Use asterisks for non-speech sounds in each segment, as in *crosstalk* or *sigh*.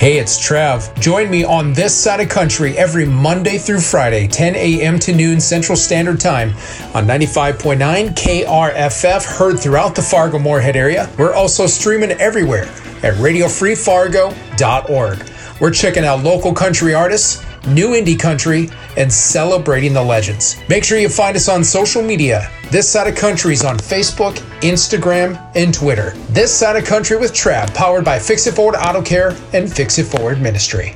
Hey, it's Trev. Join me on this side of country every Monday through Friday, 10 a.m. to noon Central Standard Time on 95.9 KRFF, heard throughout the Fargo Moorhead area. We're also streaming everywhere at radiofreefargo.org. We're checking out local country artists, new indie country, and celebrating the legends. Make sure you find us on social media. This Side of Country is on Facebook, Instagram, and Twitter. This Side of Country with Trav, powered by Fix It Forward Auto Care and Fix It Forward Ministry.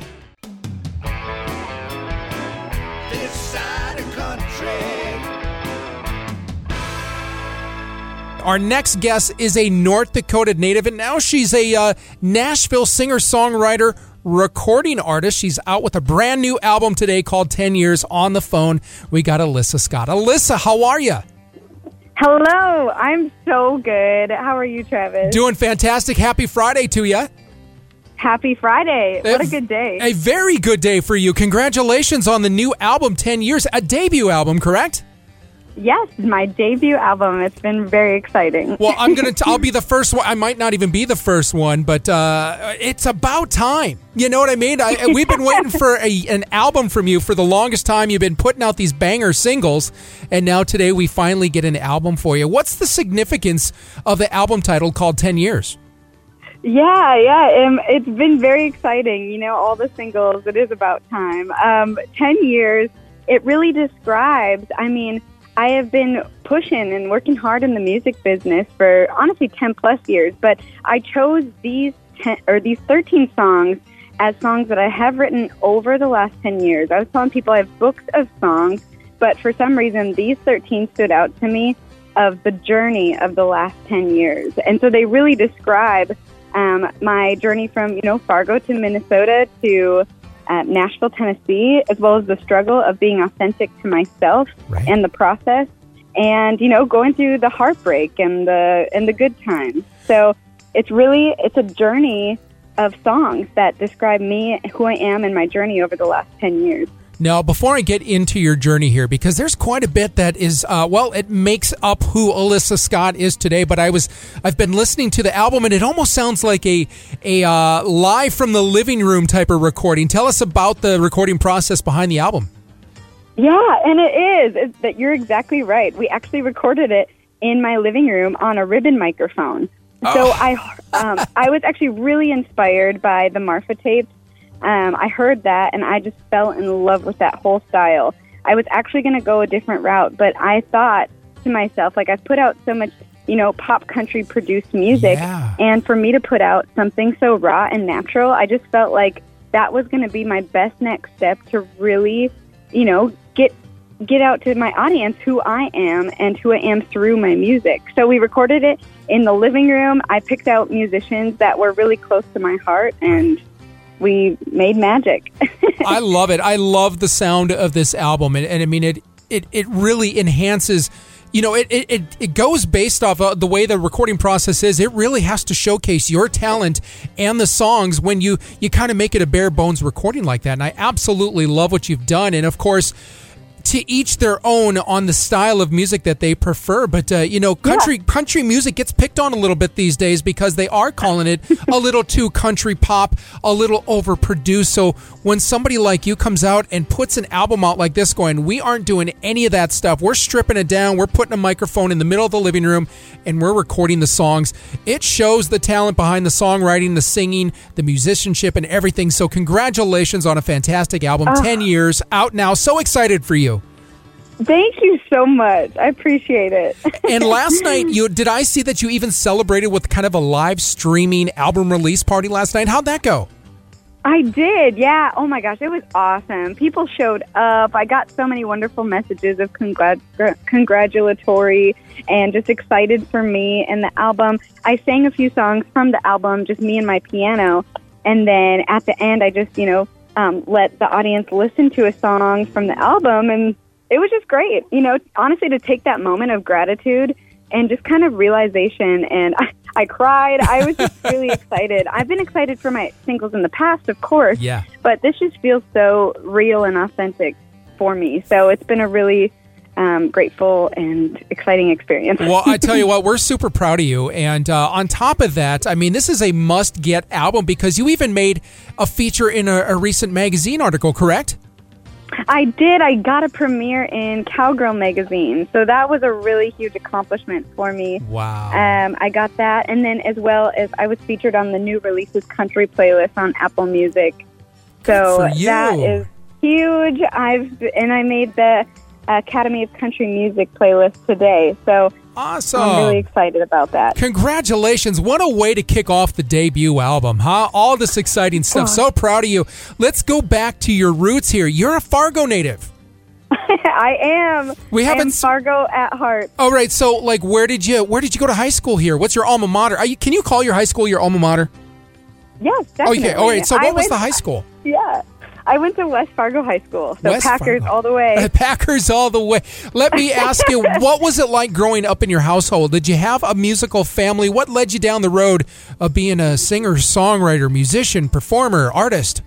This side of country. Our next guest is a North Dakota native, and now she's a uh, Nashville singer songwriter. Recording artist. She's out with a brand new album today called 10 Years. On the phone, we got Alyssa Scott. Alyssa, how are you? Hello, I'm so good. How are you, Travis? Doing fantastic. Happy Friday to you. Happy Friday. What a good day. A very good day for you. Congratulations on the new album, 10 Years, a debut album, correct? Yes, my debut album. It's been very exciting. Well, I'm gonna. *laughs* T- I'll be the first one. I might not even be the first one, but uh, it's about time. You know what I mean? I, *laughs* we've been waiting for a, an album from you for the longest time. You've been putting out these banger singles, and now today we finally get an album for you. What's the significance of the album title called Ten Years? Yeah, yeah. Um, it's been very exciting. You know, all the singles. It is about time. Um, Ten years. It really describes. I mean, I have been pushing and working hard in the music business for honestly ten plus years. But I chose these ten or these thirteen songs as songs that I have written over the last ten years. I was telling people I have books of songs, but for some reason these thirteen stood out to me of the journey of the last ten years, and so they really describe um, my journey from you know Fargo to Minnesota to uh, Nashville, Tennessee, as well as the struggle of being authentic to myself Right. and the process, and you know going through the heartbreak and the and the good times. So it's really it's a journey of songs that describe me, who I am, and my journey over the last ten years. Now, before I get into your journey here, because there's quite a bit that is, uh, well, it makes up who Alyssa Scott is today. But I was, I've been listening to the album, and it almost sounds like a a uh, live from the living room type of recording. Tell us about the recording process behind the album. Yeah, and it is. It's that you're exactly right. We actually recorded it in my living room on a ribbon microphone. So I, um, I was actually really inspired by the Marfa tapes. Um, I heard that, and I just fell in love with that whole style. I was actually going to go a different route, but I thought to myself, like I've put out so much, you know, pop country produced music, Yeah. and for me to put out something so raw and natural, I just felt like that was going to be my best next step to really, you know, get get out to my audience who I am and who I am through my music. So we recorded it in the living room. I picked out musicians that were really close to my heart and we made magic. *laughs* I love it. I love the sound of this album, and, and I mean it. It it really enhances. You know, it, it, it, goes based off of the way the recording process is. It really has to showcase your talent and the songs when you you kind of make it a bare bones recording like that. And I absolutely love what you've done. And of course, to each their own on the style of music that they prefer. But uh, you know, country country music gets picked on a little bit these days because they are calling it a little too country pop, a little overproduced. So when somebody like you comes out and puts an album out like this, going, we aren't doing any of that stuff. We're stripping it down. We're putting a microphone in the middle of the living room and we're recording the songs. It shows the talent behind the songwriting, the singing, the musicianship, and everything. So congratulations on a fantastic album. Ten years out now. So excited for you. Thank you so much. I appreciate it. And last *laughs* night, you did I see that you even celebrated with kind of a live streaming album release party last night? How'd that go? I did, yeah. Oh my gosh, it was awesome. People showed up. I got so many wonderful messages of congrat- congratulatory and just excited for me and the album. I sang a few songs from the album, just me and my piano. And then at the end, I just, you know, um, let the audience listen to a song from the album. And it was just great. You know, honestly, to take that moment of gratitude and just kind of realization. And I, *laughs* I cried. I was just *laughs* really excited. I've been excited for my singles in the past, of course. Yeah. But this just feels so real and authentic for me. So it's been a really um, grateful and exciting experience. Well, I tell you *laughs* what, we're super proud of you. And uh, on top of that, I mean, this is a must get album because you even made a feature in a, a recent magazine article, correct? I did. I got a premiere in Cowgirl magazine, so that was a really huge accomplishment for me. Wow. Um, I got that, and then as well as I was featured on the new releases country playlist on Apple Music. So that is huge. I've and I made the Academy of Country Music playlist today. So awesome. I'm really excited about that. Congratulations. What a way to kick off the debut album, huh? All this exciting stuff. So proud of you. Let's go back to your roots here. You're a Fargo native. *laughs* I am. We haven't- Fargo at heart. All right. So, like, where did you where did you go to high school here? What's your alma mater? Are you, can you call your high school your alma mater? Yes, oh, definitely. Okay. All right. So, what was the high school? Yeah. I went to West Fargo High School, so West Packers Fargo. all the way. *laughs* Packers all the way. Let me ask you, *laughs* what was it like growing up in your household? Did you have a musical family? What led you down the road of being a singer, songwriter, musician, performer, artist?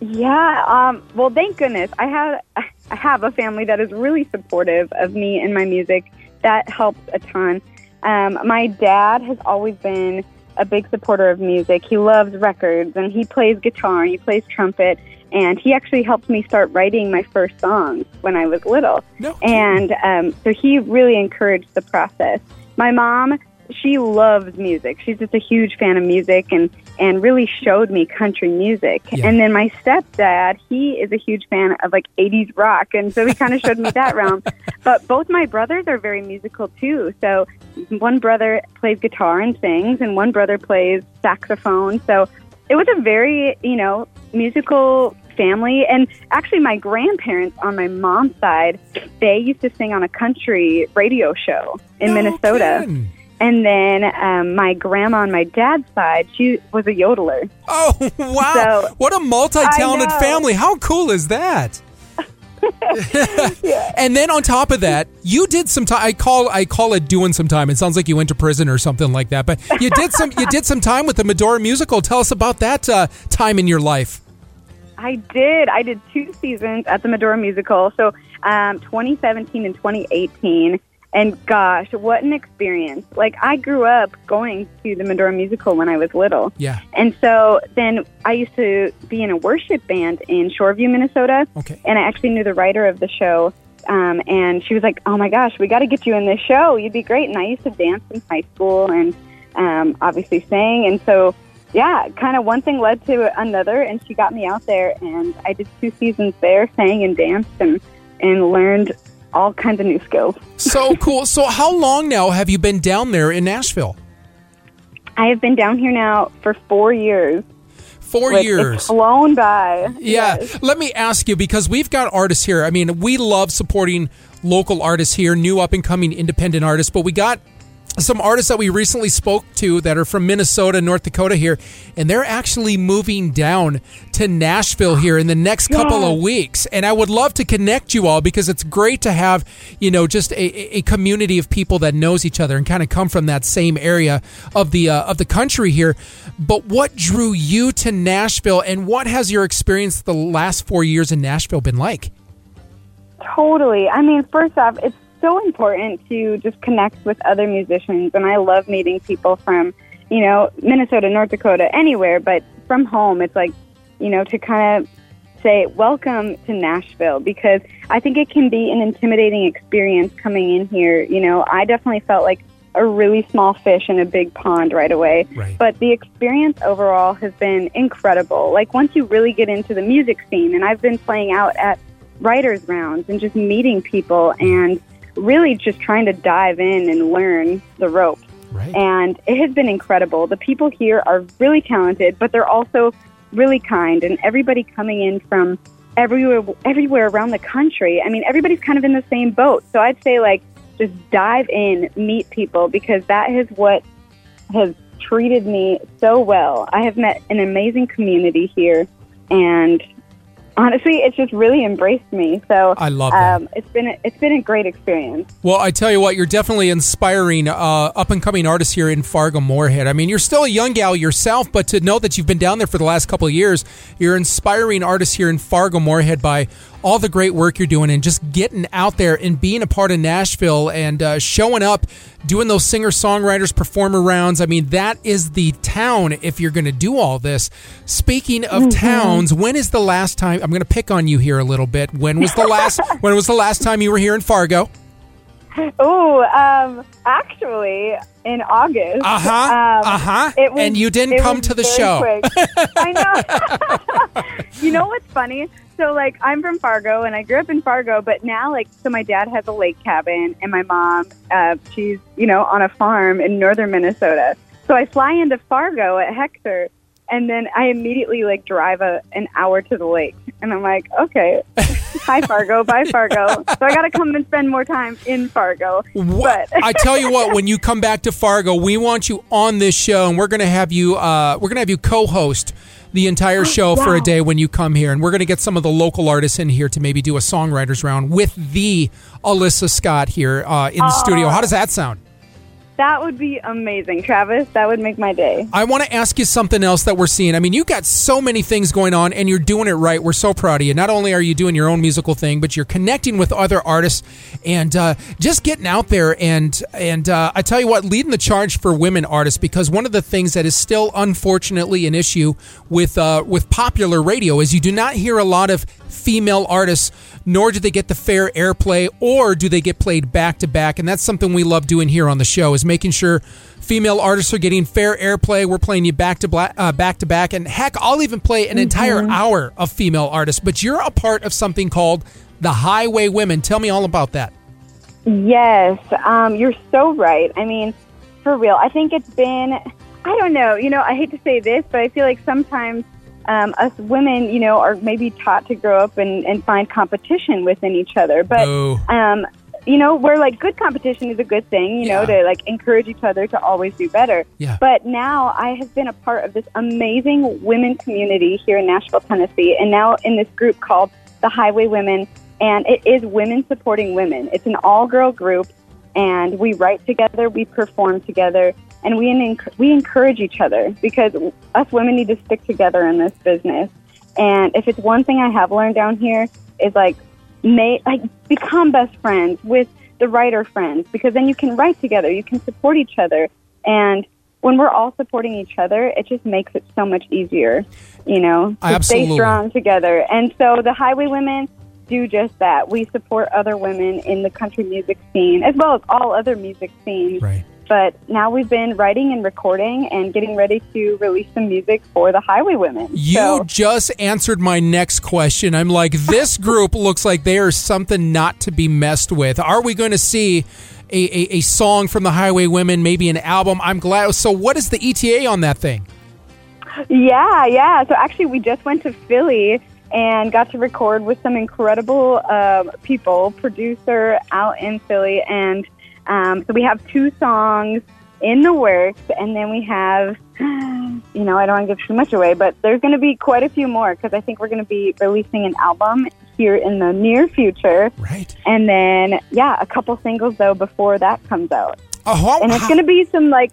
Yeah. Um, well, thank goodness I have *laughs* I have a family that is really supportive of me and my music. That helps a ton. Um, my dad has always been a big supporter of music. He loves records and he plays guitar and he plays trumpet. And he actually helped me start writing my first songs when I was little. No. And um, so he really encouraged the process. My mom, she loves music. She's just a huge fan of music and, and really showed me country music. Yeah. And then my stepdad, he is a huge fan of like 80s rock. And so he kind of showed me that *laughs* realm. But both my brothers are very musical too. So one brother plays guitar and sings, and one brother plays saxophone. So it was a very, you know, musical family. And actually, my grandparents on my mom's side, they used to sing on a country radio show in No Minnesota. kidding. And then um, my grandma on my dad's side, she was a yodeler. Oh, *laughs* wow. So- what a multi talented family. How cool is that? *laughs* And then on top of that, you did some time. I call I call it doing some time. It sounds like you went to prison or something like that. But you did some you did some time with the Medora musical. Tell us about that uh, time in your life. I did. I did two seasons at the Medora Musical. So um, 2017 and 2018. And gosh, what an experience. Like, I grew up going to the Medora Musical when I was little. Yeah. And so then I used to be in a worship band in Shoreview, Minnesota. Okay. And I actually knew the writer of the show. Um, and she was like, oh my gosh, we got to get you in this show. You'd be great. And I used to dance in high school and um, obviously sang. And so, yeah, kind of one thing led to another. And she got me out there. And I did two seasons there, sang and danced and, and learned all kinds of new skills. So *laughs* cool. So how long now have you been down there in Nashville? I have been down here now for four years. Four which years. It's flown by. Yeah. Yes. Let me ask you because we've got artists here. I mean, we love supporting local artists here, new up and coming independent artists, but we got some artists that we recently spoke to that are from Minnesota, North Dakota here, and they're actually moving down to Nashville here in the next couple of weeks. And I would love to connect you all because it's great to have, you know, just a, a community of people that knows each other and kind of come from that same area of the uh, of the country here. But what drew you to Nashville, and what has your experience the last four years in Nashville been like? Totally. I mean, first off, it's so important to just connect with other musicians, and I love meeting people from, you know, Minnesota, North Dakota, anywhere, but from home. It's like, you know, to kind of say, welcome to Nashville, because I think it can be an intimidating experience coming in here. You know, I definitely felt like a really small fish in a big pond right away. Right. But the experience overall has been incredible. Like once you really get into the music scene, and I've been playing out at writers' rounds and just meeting people and really just trying to dive in and learn the ropes. Right. And it has been incredible. The people here are really talented, but they're also really kind, and everybody coming in from everywhere everywhere around the country. I mean, everybody's kind of in the same boat. So I'd say like just dive in, meet people because that is what has treated me so well. I have met an amazing community here and honestly, it's just really embraced me. So I love that. um, it's been a, it's been a great experience. Well, I tell you what, you're definitely inspiring uh, up and coming artists here in Fargo Moorhead. I mean, you're still a young gal yourself, but to know that you've been down there for the last couple of years, you're inspiring artists here in Fargo Moorhead by all the great work you're doing and just getting out there and being a part of Nashville and uh, showing up, doing those singer songwriters performer rounds. I mean, that is the town if you're going to do all this. Speaking of towns, when is the last time? I'm going to pick on you here a little bit. When was the last? when was the last time you were here in Fargo? *laughs* Oh, um, actually, in August. Uh huh. um, uh huh. And you didn't come to the show. *laughs* I know. *laughs* you know what's funny? So, like, I'm from Fargo, and I grew up in Fargo, but now, like, so my dad has a lake cabin, and my mom, uh, she's, you know, on a farm in northern Minnesota. So I fly into Fargo at Hector, and then I immediately, like, drive a, an hour to the lake. And I'm like, okay, hi, Fargo, bye, Fargo. So I got to come and spend more time in Fargo. What? But I tell you what, when you come back to Fargo, we want you on this show, and we're going to have you. Uh, we're going to have you co-host the entire show for a day when you come here, and we're going to get some of the local artists in here to maybe do a songwriters round with the Alyssa Scott here uh, in the studio. How does that sound? That would be amazing, Travis. That would make my day. I want to ask you something else that we're seeing. I mean, you've got so many things going on and you're doing it right. We're so proud of you. Not only are you doing your own musical thing, but you're connecting with other artists and uh, just getting out there. And and uh, I tell you what, leading the charge for women artists because one of the things that is still unfortunately an issue with uh, with popular radio is you do not hear a lot of female artists, nor do they get the fair airplay, or do they get played back to back. And that's something we love doing here on the show is making sure female artists are getting fair airplay. We're playing you back to black, uh, back to back, and heck, I'll even play an entire hour of female artists. But you're a part of something called the Highway Women. Tell me all about that. Yes, um, you're so right. I mean, for real, I think it's been, I don't know, you know, I hate to say this, but I feel like sometimes um, us women, you know, are maybe taught to grow up and, and find competition within each other. But, Oh. um, you know, where like good competition is a good thing, you know, to like encourage each other to always do better. Yeah. But now I have been a part of this amazing women community here in Nashville, Tennessee, and now in this group called the Highway Women. And it is women supporting women. It's an all girl group, and we write together, we perform together, and we, enc- we encourage each other because us women need to stick together in this business. And if it's one thing I have learned down here, is like, may, like become best friends with the writer friends because then you can write together, you can support each other. And when we're all supporting each other, it just makes it so much easier, you know, to Absolutely. stay strong together. And so the Highway Women do just that. We support other women in the country music scene as well as all other music scenes. Right. But now we've been writing and recording and getting ready to release some music for the Highway Women. You so, just answered my next question. I'm like, this *laughs* group looks like they are something not to be messed with. Are we going to see a, a, a song from the Highway Women, maybe an album? I'm glad. So, what is the ETA on that thing? Yeah, yeah. So actually, we just went to Philly and got to record with some incredible um, people, producer out in Philly, and um, so we have two songs in the works, and then we have, you know, I don't want to give too much away, but there's going to be quite a few more because I think we're going to be releasing an album here in the near future, Right. and then yeah, a couple singles though before that comes out. Oh, and it's going to be some like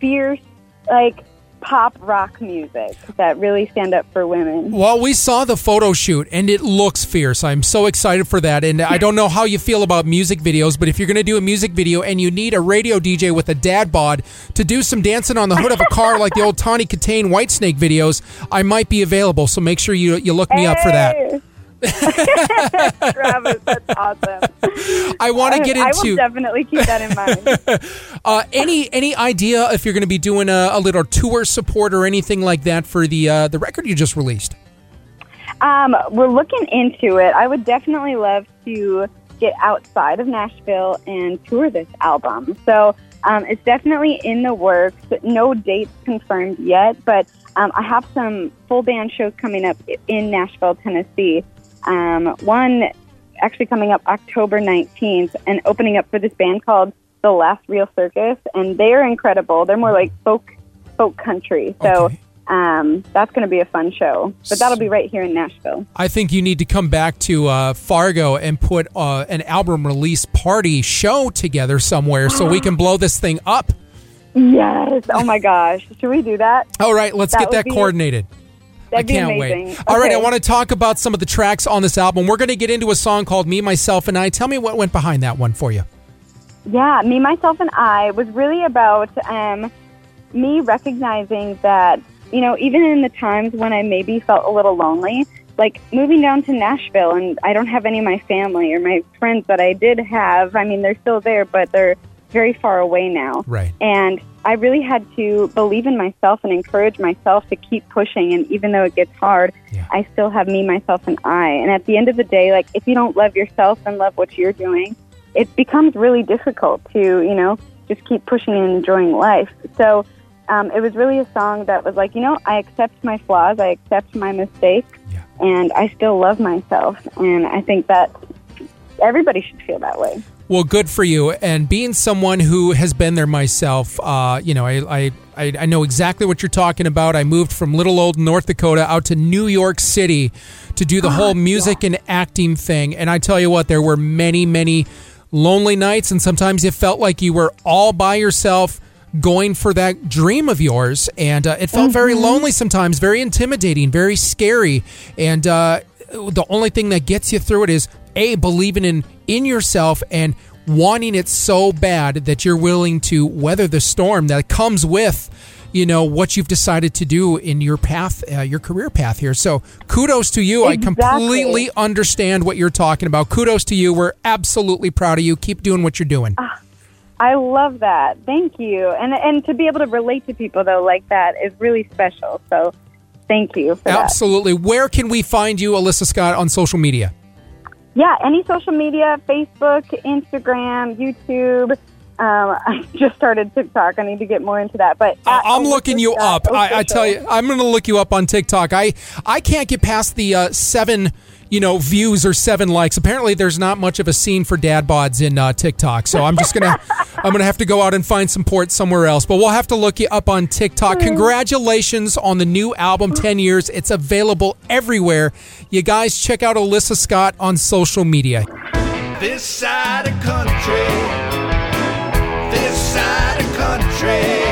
fierce like pop rock music that really stand up for women Well, we saw the photo shoot and it looks fierce. I'm so excited for that. And I don't know how you feel about music videos, but if you're going to do a music video and you need a radio DJ with a dad bod to do some dancing on the hood of a car like the old Tawny Kitaen Whitesnake videos, I might be available. So make sure you, you look me up for that. *laughs* Travis, that's awesome. I want to get into. I will definitely keep that in mind. *laughs* uh, any any idea if you're going to be doing a, a little tour support or anything like that for the uh, the record you just released. Um, we're looking into it. I would definitely love to get outside of Nashville and tour this album. So um, it's definitely in the works. No dates confirmed yet, but um, I have some full band shows coming up in Nashville, Tennessee. Um, one actually coming up October 19th and opening up for this band called The Last Real Circus, and they are incredible. They're more like folk folk country. So Okay. um, that's going to be a fun show. But that'll be right here in Nashville. I think you need to come back to uh, Fargo and put uh, an album release party show together somewhere so we can blow this thing up. Yes. Oh my gosh. Should we do that? All right, let's That get that coordinated. That'd be can't wait. All right, I want to talk about some of the tracks on this album. We're going to get into a song called Me, Myself, and I. Tell me what went behind that one for you. Yeah, me, myself, and I was really about um, me recognizing that, you know, even in the times when I maybe felt a little lonely, like moving down to Nashville and I don't have any of my family or my friends that I did have. I mean, they're still there, but they're very far away now. Right. And I really had to believe in myself and encourage myself to keep pushing. And even though it gets hard, Yeah. I still have me, myself, and I. And at the end of the day, like if you don't love yourself and love what you're doing, it becomes really difficult to, you know, just keep pushing and enjoying life. So um, it was really a song that was like, you know, I accept my flaws, I accept my mistakes, Yeah. and I still love myself. And I think that everybody should feel that way. Well, good for you. And being someone who has been there myself, uh, you know, I, I, I know exactly what you're talking about. I moved from little old North Dakota out to New York City to do the whole music and acting thing. And I tell you what, there were many, many lonely nights, and sometimes it felt like you were all by yourself going for that dream of yours. And uh, it felt very lonely sometimes, very intimidating, very scary. And uh, the only thing that gets you through it is a believing in in yourself and wanting it so bad that you're willing to weather the storm that comes with you know what you've decided to do in your path uh, your career path here. So kudos to you. I completely understand what you're talking about. Kudos to you. We're absolutely proud of you. Keep doing what you're doing. I love that. Thank you. And and to be able to relate to people though like that is really special. So thank you for that. absolutely where can we find you alyssa scott on social media Yeah, any social media, Facebook, Instagram, YouTube. Um, *laughs* I just started TikTok. I need to get more into that. But I- I'm looking you up. I, I tell you, I'm going to look you up on TikTok. I I can't get past the uh, seven, you know, views or seven likes. Apparently, there's not much of a scene for dad bods in uh, TikTok, so I'm just gonna *laughs* I'm gonna have to go out and find some ports somewhere else. But we'll have to look you up on TikTok. Mm. Congratulations on the new album, Ten Years. It's available everywhere. You guys check out Alyssa Scott on social media. This side of country. This side of country.